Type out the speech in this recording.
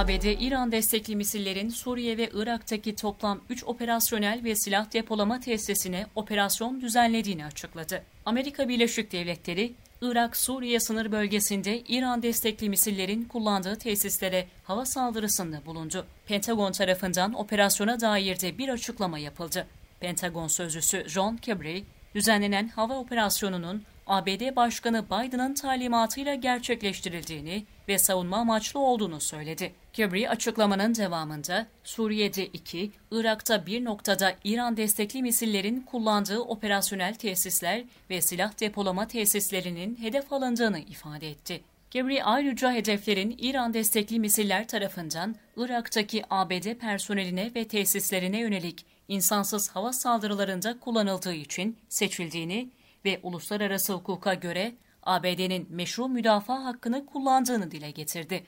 ABD, İran destekli misillerin Suriye ve Irak'taki toplam 3 operasyonel ve silah depolama tesisine operasyon düzenlediğini açıkladı. Amerika Birleşik Devletleri, Irak-Suriye sınır bölgesinde İran destekli misillerin kullandığı tesislere hava saldırısında bulundu. Pentagon tarafından operasyona dair de bir açıklama yapıldı. Pentagon sözcüsü John Kirby, düzenlenen hava operasyonunun ABD Başkanı Biden'ın talimatıyla gerçekleştirildiğini ve savunma amaçlı olduğunu söyledi. Kirby açıklamanın devamında Suriye'de iki, Irak'ta bir noktada İran destekli misillerin kullandığı operasyonel tesisler ve silah depolama tesislerinin hedef alındığını ifade etti. Gebri ayrıca hedeflerin İran destekli misiller tarafından Irak'taki ABD personeline ve tesislerine yönelik insansız hava saldırılarında kullanıldığı için seçildiğini ve uluslararası hukuka göre ABD'nin meşru müdafaa hakkını kullandığını dile getirdi.